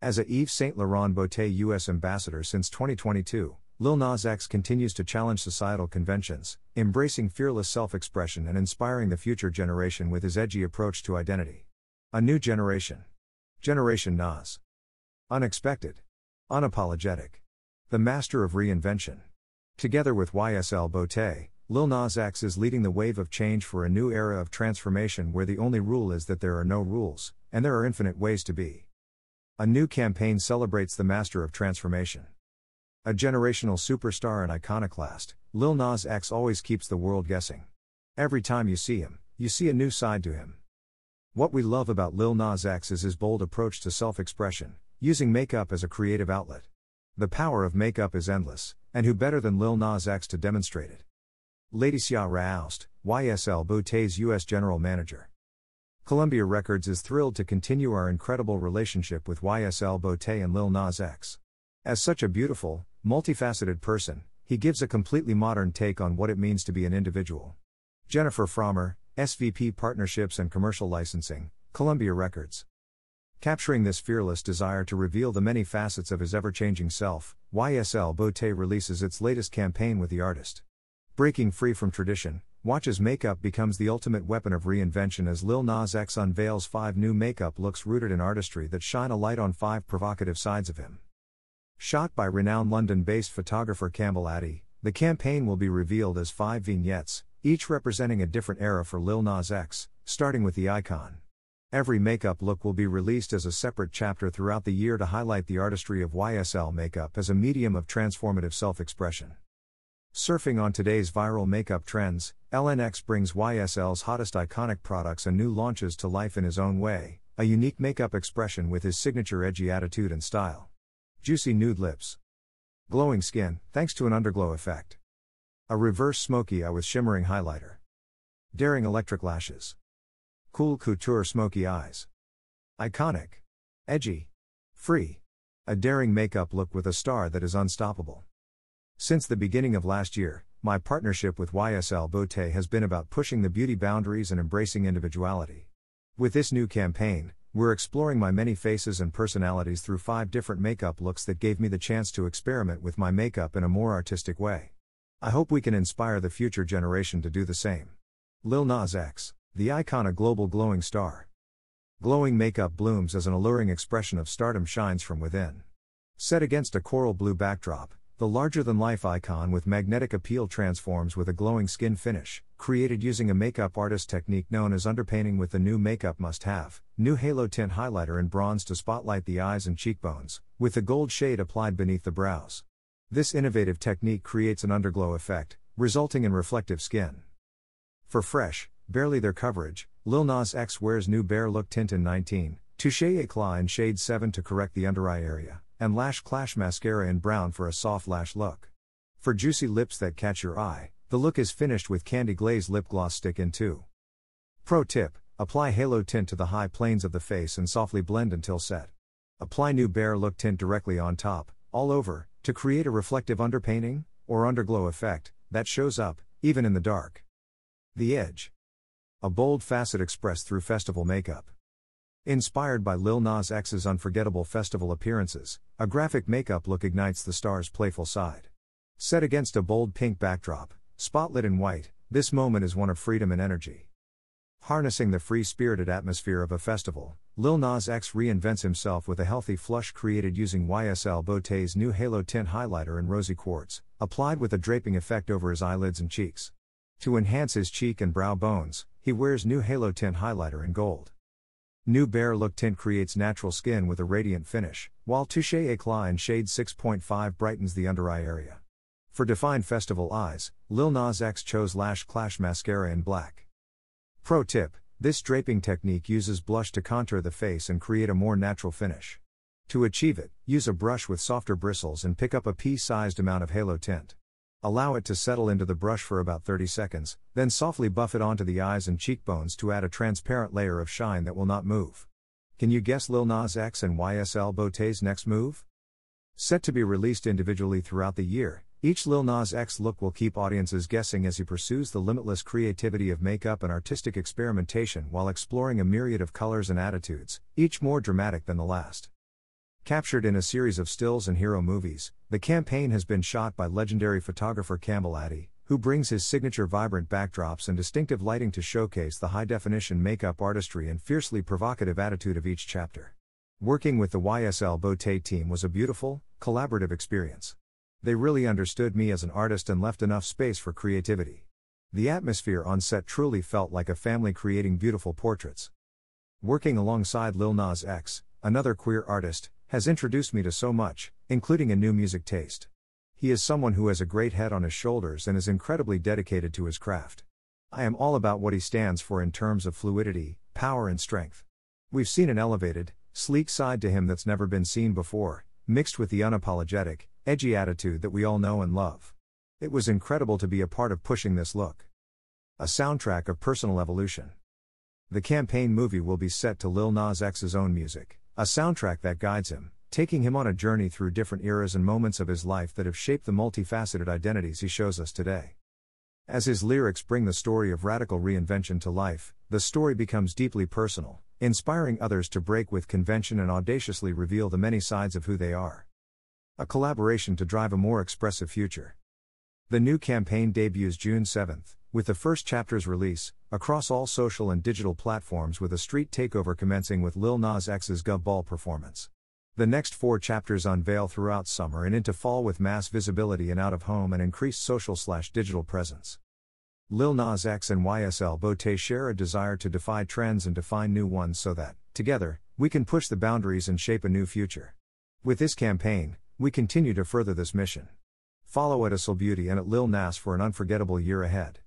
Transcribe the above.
As a Yves Saint Laurent Beauté US ambassador since 2022, Lil Nas X continues to challenge societal conventions, embracing fearless self expression and inspiring the future generation with his edgy approach to identity. A new generation. Generation Nas. Unexpected. Unapologetic. The master of reinvention. Together with YSL Beauté, Lil Nas X is leading the wave of change for a new era of transformation where the only rule is that there are no rules, and there are infinite ways to be. A new campaign celebrates the master of transformation. A generational superstar and iconoclast, Lil Nas X always keeps the world guessing. Every time you see him, you see a new side to him. What we love about Lil Nas X is his bold approach to self expression, using makeup as a creative outlet. The power of makeup is endless, and who better than Lil Nas X to demonstrate it? Lady Laetitia Raoust, YSL Beauté's U.S. General Manager. Columbia Records is thrilled to continue our incredible relationship with YSL Beauté and Lil Nas X. As such a beautiful, multifaceted person, he gives a completely modern take on what it means to be an individual. Jennifer Frommer, SVP Partnerships and Commercial Licensing, Columbia Records. Capturing this fearless desire to reveal the many facets of his ever changing self, YSL Beauté releases its latest campaign with the artist. Breaking free from tradition, watch as makeup becomes the ultimate weapon of reinvention as Lil Nas X unveils five new makeup looks rooted in artistry that shine a light on five provocative sides of him. Shot by renowned London based photographer Campbell Addy, the campaign will be revealed as five vignettes, each representing a different era for Lil Nas X, starting with the icon. Every makeup look will be released as a separate chapter throughout the year to highlight the artistry of YSL makeup as a medium of transformative self expression. Surfing on today's viral makeup trends, LNX brings YSL's hottest iconic products and new launches to life in his own way, a unique makeup expression with his signature edgy attitude and style. Juicy nude lips. Glowing skin, thanks to an underglow effect. A reverse smoky eye with shimmering highlighter. Daring electric lashes. Cool couture smoky eyes. Iconic. Edgy. Free. A daring makeup look with a star that is unstoppable. Since the beginning of last year, my partnership with YSL Beauté has been about pushing the beauty boundaries and embracing individuality. With this new campaign, we're exploring my many faces and personalities through five different makeup looks that gave me the chance to experiment with my makeup in a more artistic way. I hope we can inspire the future generation to do the same. Lil Nas X, the icon a global glowing star. Glowing makeup blooms as an alluring expression of stardom shines from within. Set against a coral blue backdrop, the larger than life icon with magnetic appeal transforms with a glowing skin finish, created using a makeup artist technique known as underpainting with the new makeup must have, new halo tint highlighter in bronze to spotlight the eyes and cheekbones, with the gold shade applied beneath the brows. This innovative technique creates an underglow effect, resulting in reflective skin. For fresh, barely there coverage, Lil Nas X wears new Bare Look tint in 19, Touche Eclat in shade 7 to correct the under eye area and Lash Clash mascara in brown for a soft lash look. For juicy lips that catch your eye, the look is finished with Candy Glaze Lip Gloss Stick in 2. Pro tip Apply halo tint to the high planes of the face and softly blend until set. Apply new Bare Look tint directly on top, all over, to create a reflective underpainting, or underglow effect, that shows up, even in the dark. The Edge. A bold facet expressed through festival makeup. Inspired by Lil Nas X's unforgettable festival appearances, a graphic makeup look ignites the star's playful side. Set against a bold pink backdrop, spotlit in white, this moment is one of freedom and energy. Harnessing the free spirited atmosphere of a festival, Lil Nas X reinvents himself with a healthy flush created using YSL Beauté's new Halo Tint highlighter in rosy quartz, applied with a draping effect over his eyelids and cheeks. To enhance his cheek and brow bones, he wears new Halo Tint highlighter in gold. New Bare Look tint creates natural skin with a radiant finish, while Touche Eclat in shade 6.5 brightens the under eye area. For defined festival eyes, Lil Nas X chose Lash Clash mascara in black. Pro tip this draping technique uses blush to contour the face and create a more natural finish. To achieve it, use a brush with softer bristles and pick up a pea sized amount of halo tint. Allow it to settle into the brush for about 30 seconds, then softly buff it onto the eyes and cheekbones to add a transparent layer of shine that will not move. Can you guess Lil Nas X and YSL Beauté's next move? Set to be released individually throughout the year, each Lil Nas X look will keep audiences guessing as he pursues the limitless creativity of makeup and artistic experimentation while exploring a myriad of colors and attitudes, each more dramatic than the last. Captured in a series of stills and hero movies, the campaign has been shot by legendary photographer Campbell Addy, who brings his signature vibrant backdrops and distinctive lighting to showcase the high definition makeup artistry and fiercely provocative attitude of each chapter. Working with the YSL Beauté team was a beautiful, collaborative experience. They really understood me as an artist and left enough space for creativity. The atmosphere on set truly felt like a family creating beautiful portraits. Working alongside Lil Nas X, another queer artist, has introduced me to so much, including a new music taste. He is someone who has a great head on his shoulders and is incredibly dedicated to his craft. I am all about what he stands for in terms of fluidity, power, and strength. We've seen an elevated, sleek side to him that's never been seen before, mixed with the unapologetic, edgy attitude that we all know and love. It was incredible to be a part of pushing this look. A soundtrack of personal evolution. The campaign movie will be set to Lil Nas X's own music, a soundtrack that guides him, taking him on a journey through different eras and moments of his life that have shaped the multifaceted identities he shows us today. As his lyrics bring the story of radical reinvention to life, the story becomes deeply personal, inspiring others to break with convention and audaciously reveal the many sides of who they are. A collaboration to drive a more expressive future. The new campaign debuts June 7th, with the first chapter's release, across all social and digital platforms with a street takeover commencing with Lil Nas X's Gov Ball performance. The next four chapters unveil throughout summer and into fall with mass visibility and out of home and increased social slash digital presence. Lil Nas X and YSL Beauté share a desire to defy trends and define new ones so that, together, we can push the boundaries and shape a new future. With this campaign, we continue to further this mission. Follow at Beauty and at Lil Nas for an unforgettable year ahead.